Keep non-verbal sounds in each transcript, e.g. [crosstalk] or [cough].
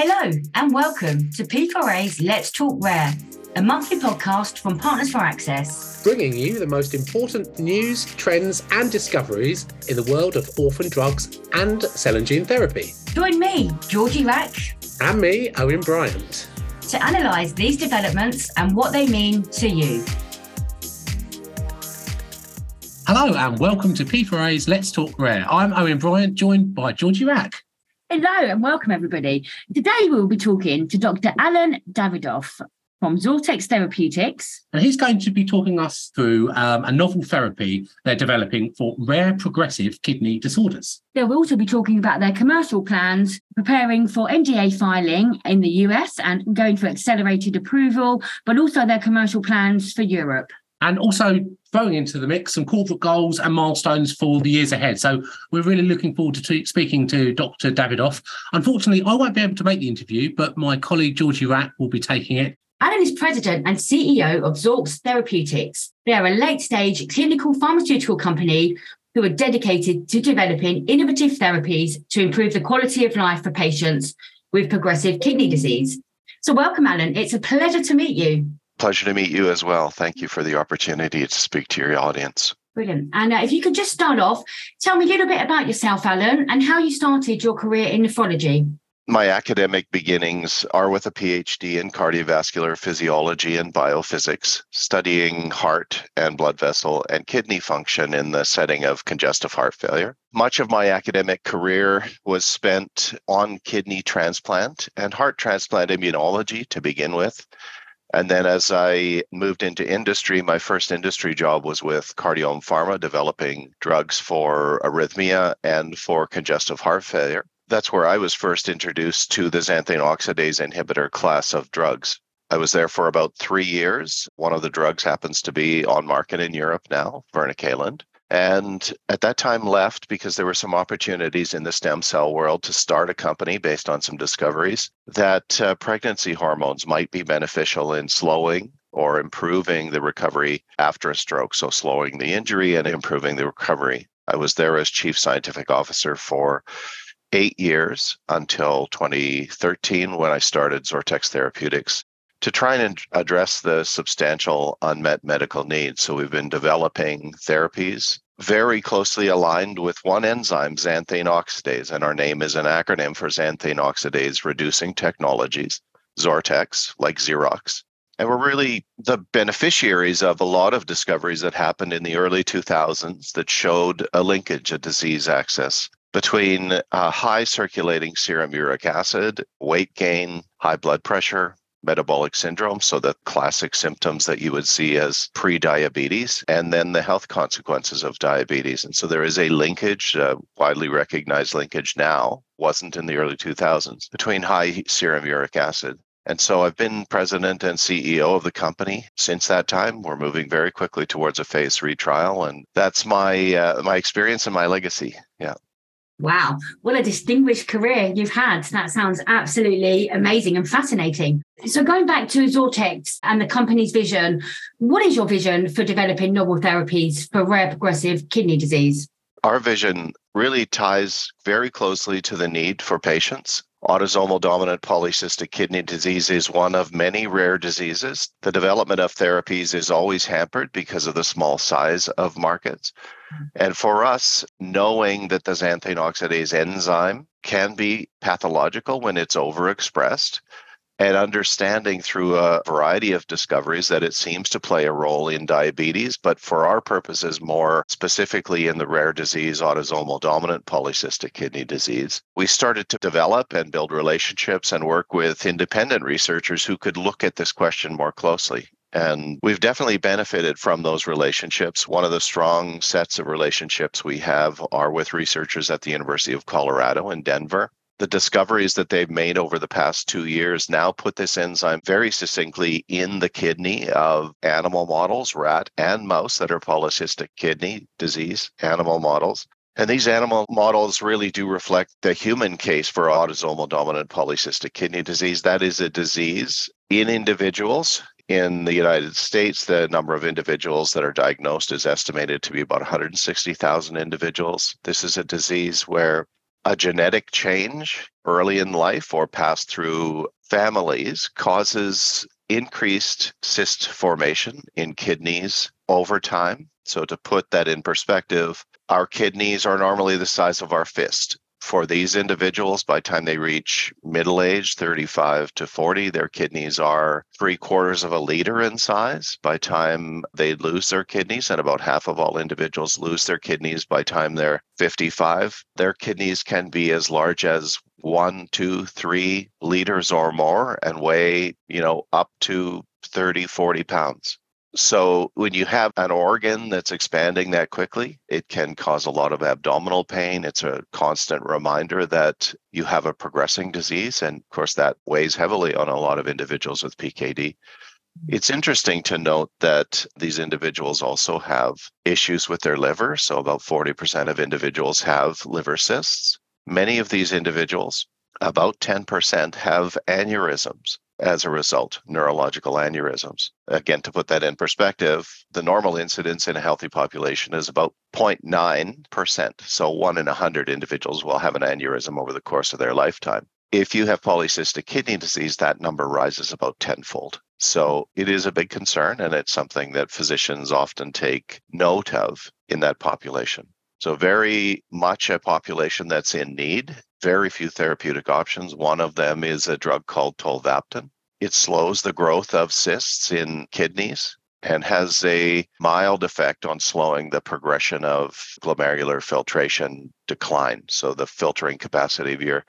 Hello and welcome to P4A's Let's Talk Rare, a monthly podcast from Partners for Access, bringing you the most important news, trends, and discoveries in the world of orphan drugs and cell and gene therapy. Join me, Georgie Rack, and me, Owen Bryant, to analyse these developments and what they mean to you. Hello and welcome to P4A's Let's Talk Rare. I'm Owen Bryant, joined by Georgie Rack. Hello and welcome, everybody. Today we will be talking to Dr. Allen Davidoff from Xortx Therapeutics. And he's going to be talking us through um, a novel therapy they're developing for rare progressive kidney disorders. They'll also be talking about their commercial plans, preparing for NDA filing in the US and going for accelerated approval, but also their commercial plans for Europe and also throwing into the mix some corporate goals and milestones for the years ahead. So we're really looking forward to t- speaking to Dr. Davidoff. Unfortunately, I won't be able to make the interview, but my colleague Georgie Rack will be taking it. Allen is president and CEO of Xortx Therapeutics. They are a late stage clinical pharmaceutical company who are dedicated to developing innovative therapies to improve the quality of life for patients with progressive kidney disease. So, welcome, Allen. It's a pleasure to meet you. Pleasure to meet you as well. Thank you for the opportunity to speak to your audience. Brilliant. And uh, if you could just start off, tell me a little bit about yourself, Allen, and how you started your career in nephrology. My academic beginnings are with a PhD in cardiovascular physiology and biophysics, studying heart and blood vessel and kidney function in the setting of congestive heart failure. Much of my academic career was spent on kidney transplant and heart transplant immunology to begin with. And then as I moved into industry, my first industry job was with Cardiome Pharma, developing drugs for arrhythmia and for congestive heart failure. That's where I was first introduced to the xanthine oxidase inhibitor class of drugs. I was there for about three years. One of the drugs happens to be on market in Europe now, vernakalant and at that time left because there were some opportunities in the stem cell world to start a company based on some discoveries that uh, pregnancy hormones might be beneficial in slowing or improving the recovery after a stroke. So slowing the injury and improving the recovery. I was there as chief scientific officer for eight years until 2013 when i started Xortx therapeutics to try and address the substantial unmet medical needs. So we've been developing therapies very closely aligned with one enzyme, xanthine oxidase, and our name is an acronym for xanthine oxidase reducing technologies, Xortx, like Xerox. And we're really the beneficiaries of a lot of discoveries that happened in the early 2000s that showed a linkage, a disease axis between uh, high circulating serum uric acid, weight gain, high blood pressure, metabolic syndrome, so the classic symptoms that you would see as pre-diabetes, and then the health consequences of diabetes. And so there is a linkage, a widely recognized linkage now, wasn't in the early 2000s, between high serum uric acid and so I've been president and CEO of the company since that time. We're moving very quickly towards a phase three trial, and that's my uh, my experience and my legacy. Yeah. Wow, what a distinguished career you've had. That sounds absolutely amazing and fascinating. So, going back to Xortx and the company's vision, what is your vision for developing novel therapies for rare progressive kidney disease? Our vision really ties very closely to the need for patients Autosomal dominant polycystic kidney disease is one of many rare diseases. The development of therapies is always hampered because of the small size of markets. Mm-hmm. And for us, knowing that the xanthine oxidase enzyme can be pathological when it's overexpressed and understanding through a variety of discoveries that it seems to play a role in diabetes, but for our purposes, more specifically in the rare disease autosomal dominant polycystic kidney disease. We started to develop and build relationships and work with independent researchers who could look at this question more closely. And we've definitely benefited from those relationships. One of the strong sets of relationships we have are with researchers at the University of Colorado in Denver the discoveries that they've made over the past two years now put this enzyme very succinctly in the kidney of animal models, rat and mouse, that are polycystic kidney disease animal models. And these animal models really do reflect the human case for autosomal dominant polycystic kidney disease. That is a disease in individuals. In the United States, the number of individuals that are diagnosed is estimated to be about 160,000 individuals. This is a disease where a genetic change early in life or passed through families causes increased cyst formation in kidneys over time. So, to put that in perspective, our kidneys are normally the size of our fist for these individuals, by the time they reach middle age, 35 to 40, their kidneys are three quarters of a liter in size. By the time they lose their kidneys, and about half of all individuals lose their kidneys by the time they're 55, their kidneys can be as large as one, two, three liters or more and weigh, you know, up to 30, 40 pounds. So, when you have an organ that's expanding that quickly, it can cause a lot of abdominal pain. It's a constant reminder that you have a progressing disease. And of course, that weighs heavily on a lot of individuals with PKD. Mm-hmm. It's interesting to note that these individuals also have issues with their liver. So, about 40% of individuals have liver cysts. Many of these individuals, about 10%, have aneurysms as a result, neurological aneurysms. Again, to put that in perspective, the normal incidence in a healthy population is about 0.9%. So one in 100 individuals will have an aneurysm over the course of their lifetime. If you have polycystic kidney disease, that number rises about tenfold. So it is a big concern, and it's something that physicians often take note of in that population. So, very much a population that's in need very few therapeutic options. One of them is a drug called tolvaptan. It slows the growth of cysts in kidneys and has a mild effect on slowing the progression of glomerular filtration decline. So the filtering capacity of your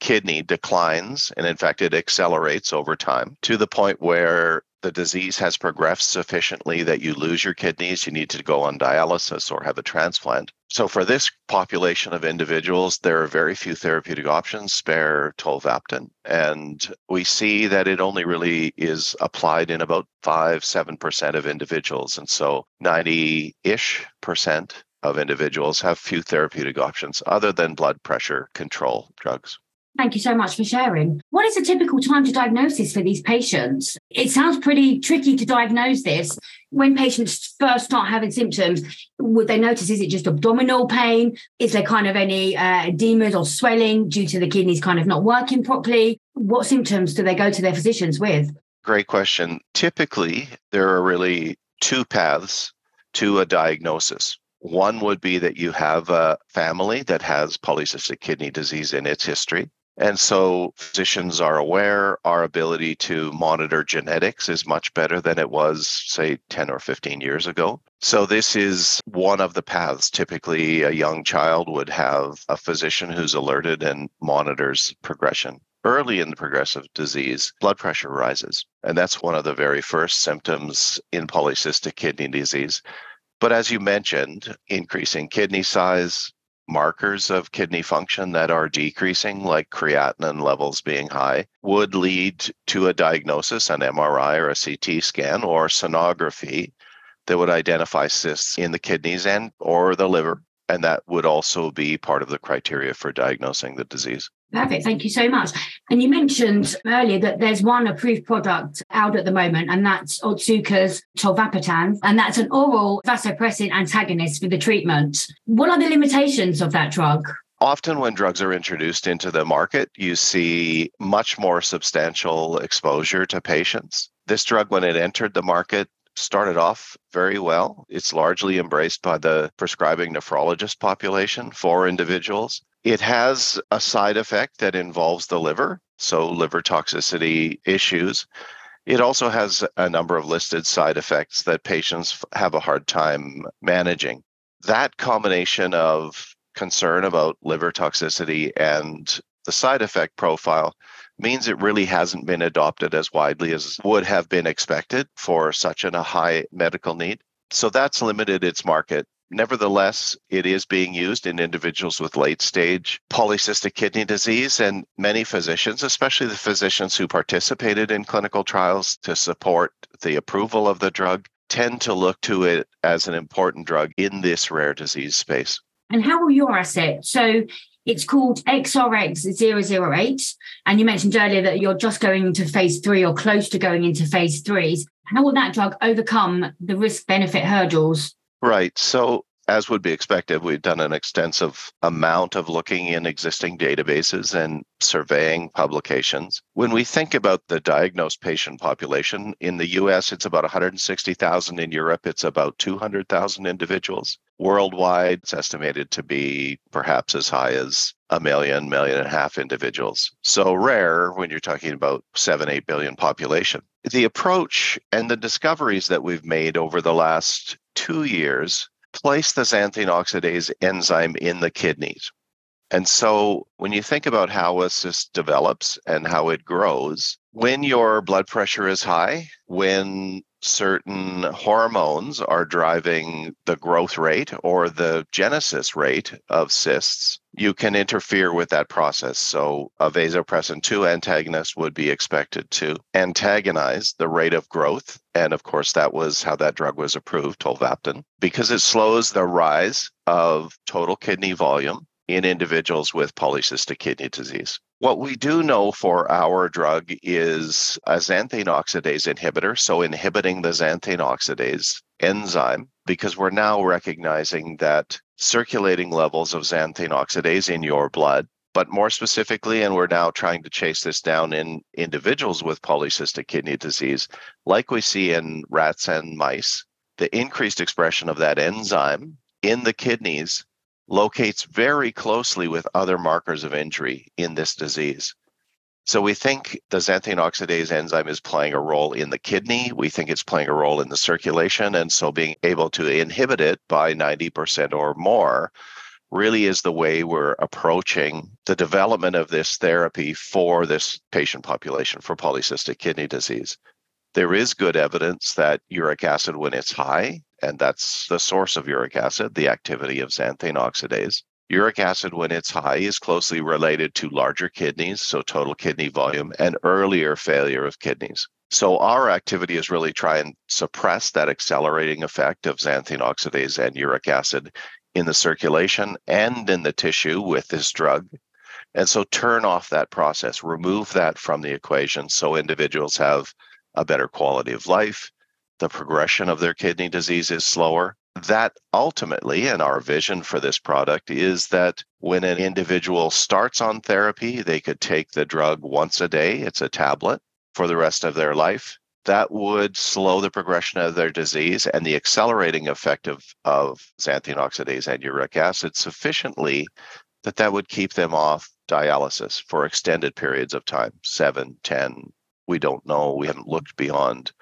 kidney declines, and in fact, it accelerates over time to the point where the disease has progressed sufficiently that you lose your kidneys, you need to go on dialysis or have a transplant. So, for this population of individuals, there are very few therapeutic options, spare tolvaptan. And we see that it only really is applied in about 5 7% of individuals. And so, 90 ish percent of individuals have few therapeutic options other than blood pressure control drugs. Thank you so much for sharing. What is a typical time to diagnosis for these patients? It sounds pretty tricky to diagnose this. When patients first start having symptoms, would they notice is it just abdominal pain? Is there kind of any uh, edema or swelling due to the kidneys kind of not working properly? What symptoms do they go to their physicians with? Great question. Typically, there are really two paths to a diagnosis. One would be that you have a family that has polycystic kidney disease in its history. And so physicians are aware our ability to monitor genetics is much better than it was, say, 10 or 15 years ago. So, this is one of the paths. Typically, a young child would have a physician who's alerted and monitors progression. Early in the progressive disease, blood pressure rises. And that's one of the very first symptoms in polycystic kidney disease. But as you mentioned, increasing kidney size, markers of kidney function that are decreasing, like creatinine levels being high, would lead to a diagnosis, an MRI or a CT scan or sonography that would identify cysts in the kidneys and or the liver. And that would also be part of the criteria for diagnosing the disease. Perfect. Thank you so much. And you mentioned earlier that there's one approved product out at the moment, and that's Otsuka's tolvaptan, and that's an oral vasopressin antagonist for the treatment. What are the limitations of that drug? Often, when drugs are introduced into the market, you see much more substantial exposure to patients. This drug, when it entered the market, started off very well. It's largely embraced by the prescribing nephrologist population for individuals. It has a side effect that involves the liver, so liver toxicity issues. It also has a number of listed side effects that patients have a hard time managing. That combination of concern about liver toxicity and the side effect profile means it really hasn't been adopted as widely as would have been expected for such a high medical need. So that's limited its market Nevertheless, it is being used in individuals with late stage polycystic kidney disease, and many physicians, especially the physicians who participated in clinical trials to support the approval of the drug, tend to look to it as an important drug in this rare disease space. And how will your asset? So it's called XRX008. And you mentioned earlier that you're just going into phase three or close to going into phase threes. How will that drug overcome the risk benefit hurdles Right. So as would be expected, we've done an extensive amount of looking in existing databases and surveying publications. When we think about the diagnosed patient population, in the US, it's about 160,000. In Europe, it's about 200,000 individuals. Worldwide, it's estimated to be perhaps as high as a million, million and a half individuals. So rare when you're talking about seven, eight billion population. The approach and the discoveries that we've made over the last two years place the xanthine oxidase enzyme in the kidneys. And so when you think about how a cyst develops and how it grows, when your blood pressure is high, when certain hormones are driving the growth rate or the genesis rate of cysts, you can interfere with that process. So, a vasopressin 2 antagonist would be expected to antagonize the rate of growth. And of course, that was how that drug was approved, tolvaptan, because it slows the rise of total kidney volume in individuals with polycystic kidney disease. What we do know for our drug is a xanthine oxidase inhibitor, so inhibiting the xanthine oxidase enzyme, because we're now recognizing that circulating levels of xanthine oxidase in your blood, but more specifically, and we're now trying to chase this down in individuals with polycystic kidney disease, like we see in rats and mice, the increased expression of that enzyme in the kidneys locates very closely with other markers of injury in this disease. So we think the xanthine oxidase enzyme is playing a role in the kidney. We think it's playing a role in the circulation. And so being able to inhibit it by 90% or more really is the way we're approaching the development of this therapy for this patient population for polycystic kidney disease. There is good evidence that uric acid, when it's high, and that's the source of uric acid, the activity of xanthine oxidase. Uric acid, when it's high, is closely related to larger kidneys, so total kidney volume, and earlier failure of kidneys. So our activity is really try and suppress that accelerating effect of xanthine oxidase and uric acid in the circulation and in the tissue with this drug. And so turn off that process, remove that from the equation so individuals have a better quality of life, the progression of their kidney disease is slower. That ultimately, and our vision for this product is that when an individual starts on therapy, they could take the drug once a day, it's a tablet for the rest of their life. That would slow the progression of their disease and the accelerating effect of, of xanthine oxidase and uric acid sufficiently that that would keep them off dialysis for extended periods of time seven, ten. We don't know. We haven't looked beyond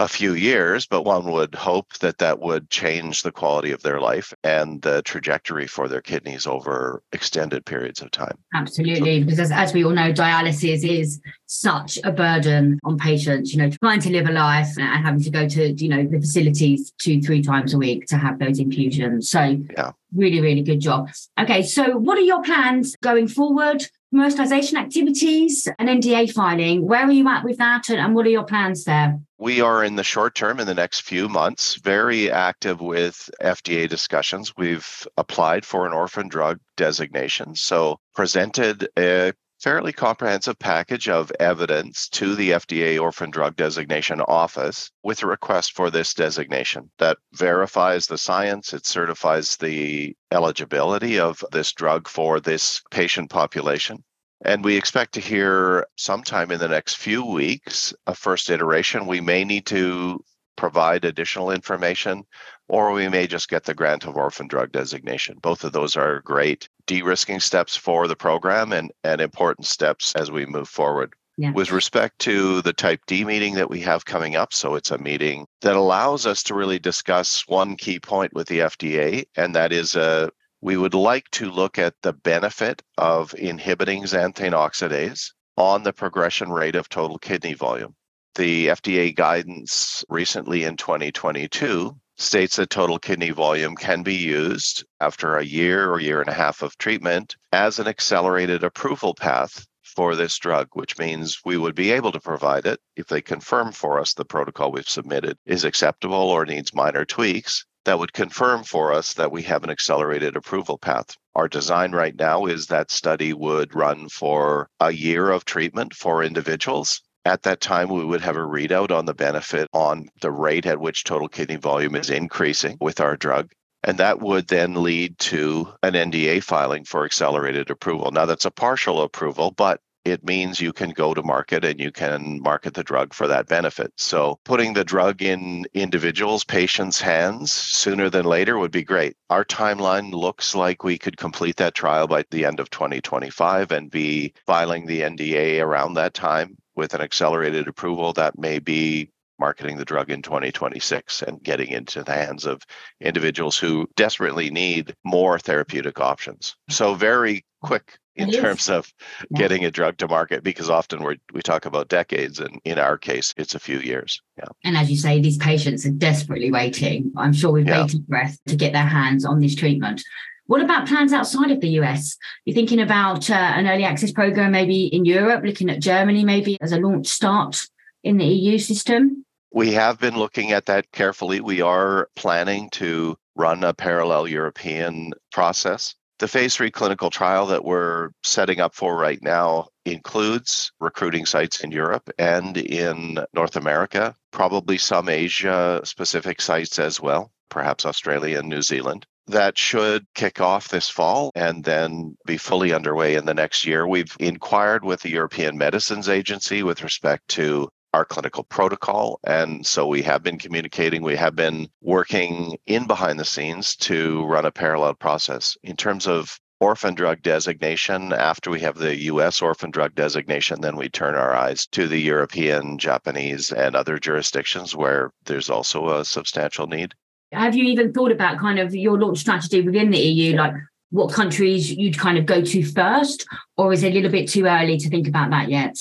a few years, but one would hope that that would change the quality of their life and the trajectory for their kidneys over extended periods of time. Absolutely, because as we all know, dialysis is such a burden on patients, you know, trying to live a life and having to go to, you know, the facilities two, three times a week to have those infusions. So, yeah. really, really good job. Okay, so what are your plans going forward? Commercialization activities and NDA filing. Where are you at with that and, what are your plans there? We are in the short term, in the next few months, very active with FDA discussions. We've applied for an orphan drug designation. So, presented a fairly comprehensive package of evidence to the FDA Orphan Drug Designation Office with a request for this designation that verifies the science, it certifies the eligibility of this drug for this patient population. And we expect to hear sometime in the next few weeks a first iteration. We may need to provide additional information, or we may just get the grant of orphan drug designation. Both of those are great de risking steps for the program and, and important steps as we move forward. Yeah. With respect to the type D meeting that we have coming up, so it's a meeting that allows us to really discuss one key point with the FDA, and that is uh, we would like to look at the benefit of inhibiting xanthine oxidase on the progression rate of total kidney volume. The FDA guidance recently in 2022 states that total kidney volume can be used after a year or year and a half of treatment as an accelerated approval path for this drug, which means we would be able to provide it if they confirm for us the protocol we've submitted is acceptable or needs minor tweaks. That would confirm for us that we have an accelerated approval path. Our design right now is that study would run for a year of treatment for individuals at that time, we would have a readout on the benefit on the rate at which total kidney volume is increasing with our drug. And that would then lead to an NDA filing for accelerated approval. Now, that's a partial approval, but it means you can go to market and you can market the drug for that benefit. So, putting the drug in individuals, patients' hands sooner than later would be great. Our timeline looks like we could complete that trial by the end of 2025 and be filing the NDA around that time with an accelerated approval that may be marketing the drug in 2026 and getting into the hands of individuals who desperately need more therapeutic options. So, very quick in it terms is. of getting a drug to market because often we we talk about decades and in our case it's a few years yeah and as you say these patients are desperately waiting i'm sure with yeah. bated breath to get their hands on this treatment what about plans outside of the US? You're thinking about uh, an early access program maybe in Europe, looking at Germany maybe as a launch start in the EU system? We have been looking at that carefully. We are planning to run a parallel European process. The phase three clinical trial that we're setting up for right now includes recruiting sites in Europe and in North America, probably some Asia specific sites as well, perhaps Australia and New Zealand. That should kick off this fall and then be fully underway in the next year. We've inquired with the European Medicines Agency with respect to our clinical protocol. And so we have been communicating, we have been working in behind the scenes to run a parallel process. In terms of orphan drug designation, after we have the US orphan drug designation, then we turn our eyes to the European, Japanese, and other jurisdictions where there's also a substantial need. Have you even thought about kind of your launch strategy within the EU? Like what countries you'd kind of go to first, or is it a little bit too early to think about that yet?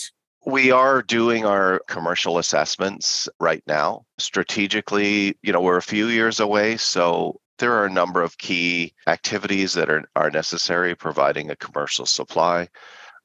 We are doing our commercial assessments right now. Strategically, you know, we're a few years away. So there are a number of key activities that are, are necessary, providing a commercial supply,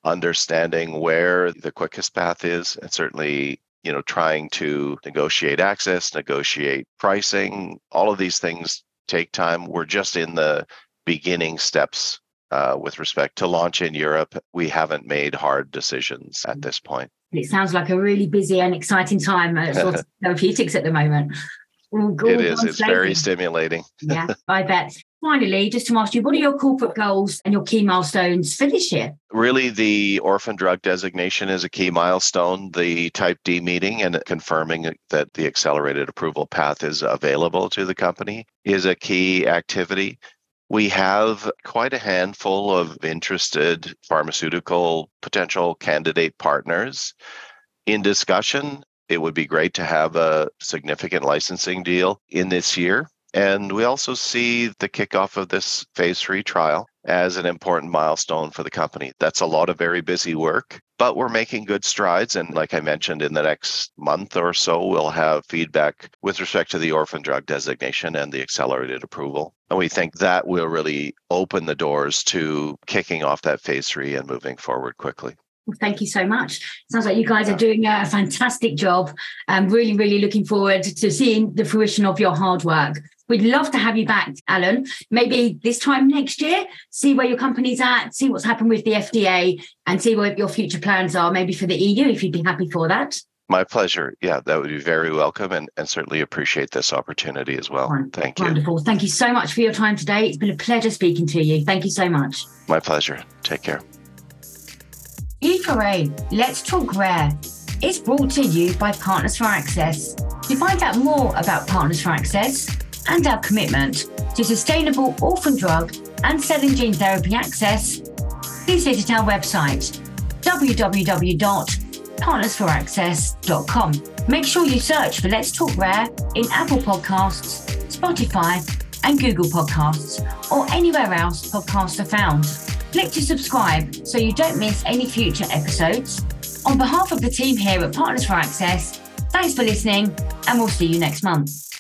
understanding where the quickest path is, and certainly, you know, trying to negotiate access, negotiate pricing. All of these things take time. We're just in the beginning steps uh, with respect to launch in Europe, we haven't made hard decisions at this point. It sounds like a really busy and exciting time at Xortx [laughs] therapeutics at the moment. it is. It's very stimulating. yeah, [laughs] I bet. Finally, just to ask you, what are your corporate goals and your key milestones for this year? Really, the orphan drug designation is a key milestone. The Type D meeting and confirming that the accelerated approval path is available to the company is a key activity. We have quite a handful of interested pharmaceutical potential candidate partners in discussion. It would be great to have a significant licensing deal in this year. And we also see the kickoff of this phase three trial as an important milestone for the company. That's a lot of very busy work, but we're making good strides. And like I mentioned, in the next month or so, we'll have feedback with respect to the orphan drug designation and the accelerated approval. And we think that will really open the doors to kicking off that phase three and moving forward quickly. Well, thank you so much. Sounds like you guys are doing a fantastic job. I'm really, really looking forward to seeing the fruition of your hard work. We'd love to have you back, Allen. Maybe this time next year, see where your company's at, see what's happened with the FDA, and see what your future plans are, maybe for the EU, if you'd be happy for that. My pleasure. Yeah, that would be very welcome and, and certainly appreciate this opportunity as well. Wonderful. Thank you. Wonderful. Thank you so much for your time today. It's been a pleasure speaking to you. Thank you so much. My pleasure. Take care. P4A, Let's Talk Rare is brought to you by Partners for Access. To find out more about Partners for Access, and our commitment to sustainable orphan drug and cell and gene therapy access, please visit our website www.partnersforaccess.com. Make sure you search for Let's Talk Rare in Apple Podcasts, Spotify, and Google Podcasts, or anywhere else podcasts are found. Click to subscribe so you don't miss any future episodes. On behalf of the team here at Partners for Access, thanks for listening, and we'll see you next month.